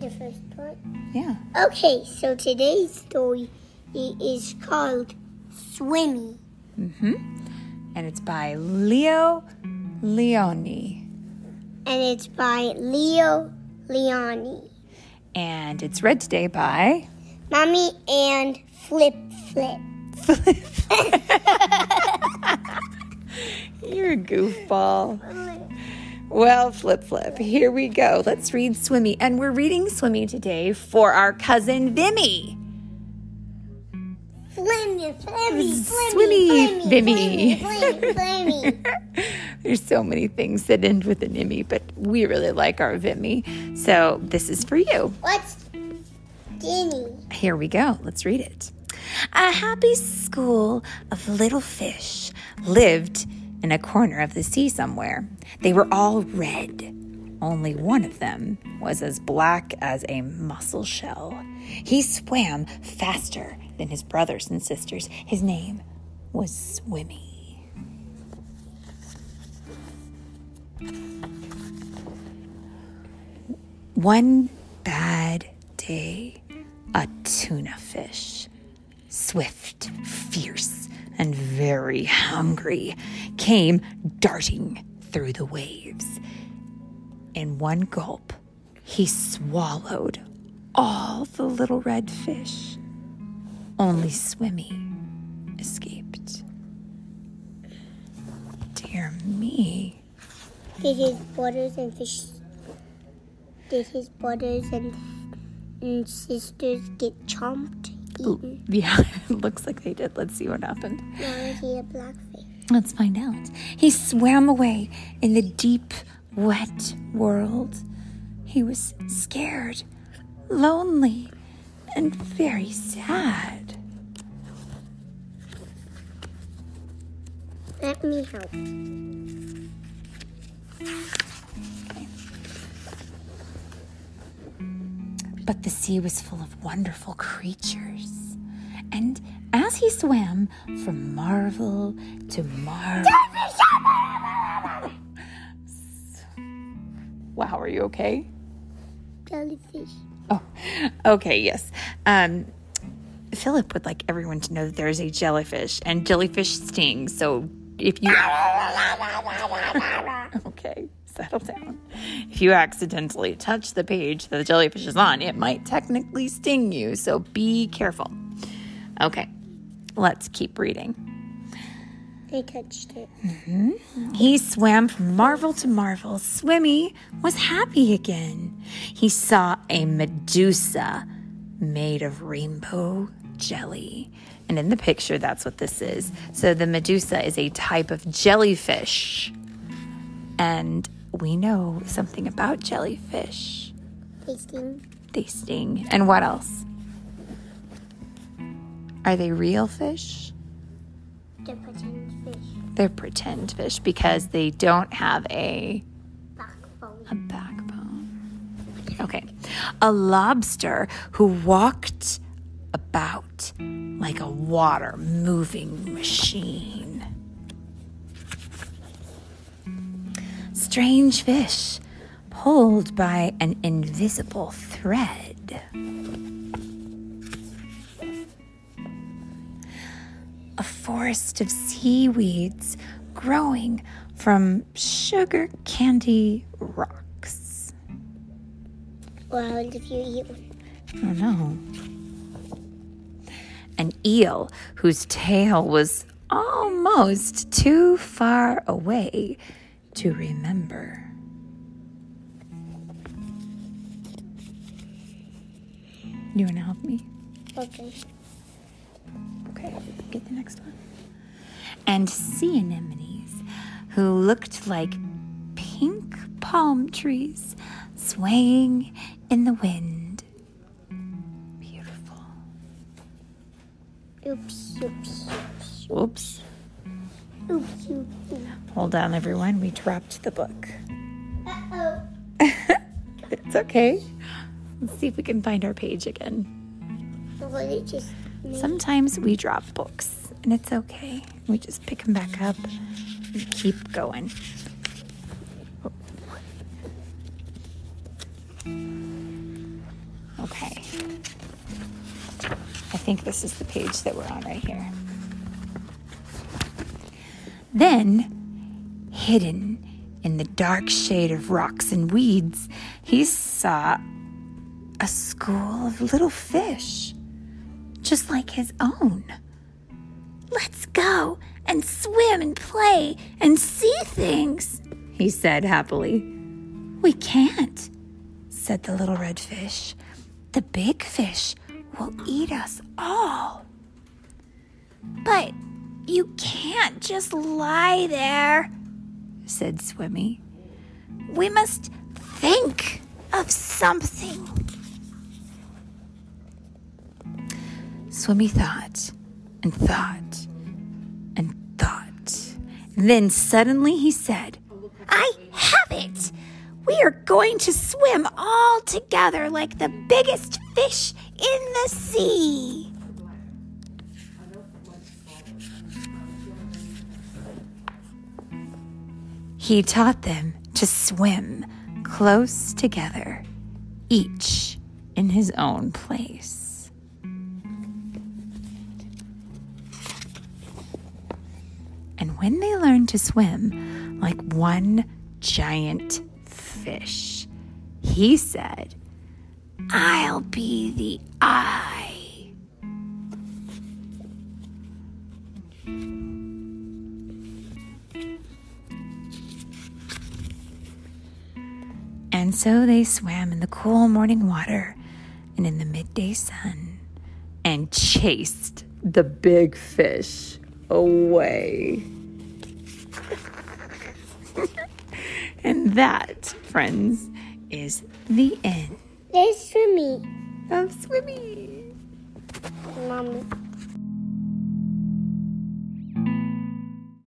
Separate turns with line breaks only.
The first part.
Yeah.
Okay, so today's story is called Swimmy.
Mm-hmm. And it's by Leo Leone.
And it's by Leo Lionni.
And it's read today by
Mommy and Flip Flip.
You're a goofball. Well, Flip Flip, here we go. Let's read Swimmy. And we're reading Swimmy today for our cousin Vimy.
Flimmy, Flimmy, Flimmy,
Swimmy, Vimy.
Flimmy, Flimmy.
There's so many things that end with an Immy, but we really like our Vimy. So this is for you.
What's Dinny?
Here we go. Let's read it. A happy school of little fish lived in a corner of the sea somewhere. They were all red. Only one of them was as black as a mussel shell. He swam faster than his brothers and sisters. His name was Swimmy. One bad day, a tuna fish, swift, fierce, and very hungry, came darting through the waves. In one gulp, he swallowed all the little red fish. Only Swimmy escaped. Dear me.
Did his brothers and fish? Did his brothers and, and sisters get chomped?
Yeah, it looks like they did. Let's see what happened.
Now is he a?
Let's find out. He swam away in the deep, wet world. He was scared, lonely, and very sad.
Let me help.
But the sea was full of wonderful creatures. And as he swam from marvel to marvel. Wow, are you okay?
Jellyfish.
Oh, okay, yes. Um, Philip would like everyone to know that there is a jellyfish, and jellyfish sting. So if you. okay, settle down. If you accidentally touch the page that the jellyfish is on, it might technically sting you. So be careful. Okay, let's keep reading.
I touched it. Mm-hmm.
He swam from marvel to marvel. Swimmy was happy again. He saw a Medusa made of rainbow jelly. And in the picture, that's what this is. So the Medusa is a type of jellyfish. And we know something about jellyfish.
Tasting.
They sting. And what else? Are they real fish?
They're pretend fish.
They're pretend fish because they don't have a
Backbone.
a backbone. Okay. A lobster who walked about like a water moving machine. Strange fish pulled by an invisible thread. A forest of seaweeds growing from sugar candy rocks.
Well, if you eat one.
Oh no. An eel whose tail was almost too far away to remember. You want to help me?
Okay.
Okay, get the next one. And sea anemones who looked like pink palm trees swaying in the wind. Beautiful.
Oops, oops, oops.
Whoops.
Oops, oops, oops.
Hold on, everyone. We dropped the book.
Uh-oh.
It's okay. Let's see if we can find our page again.
Well, it just made
Sometimes we drop books, and it's okay. We just pick them back up and keep going. Okay. I think this is the page that we're on right here. Then, hidden in the dark shade of rocks and weeds, he saw a school of little fish, just like his own. Let's go and swim and play and see things, he said happily. We can't, said the little red fish. The big fish will eat us all. But you can't just lie there, said Swimmy. We must think of something. Swimmy thought and thought and thought. Then suddenly he said, I have it! We are going to swim all together like the biggest fish in the sea. He taught them to swim close together, each in his own place. And when they learned to swim like one giant fish, he said, I'll be the eye. And so they swam in the cool morning water and in the midday sun and chased the big fish away. and that, friends, is the end
There's Swimmy.
of swimming.
Mom.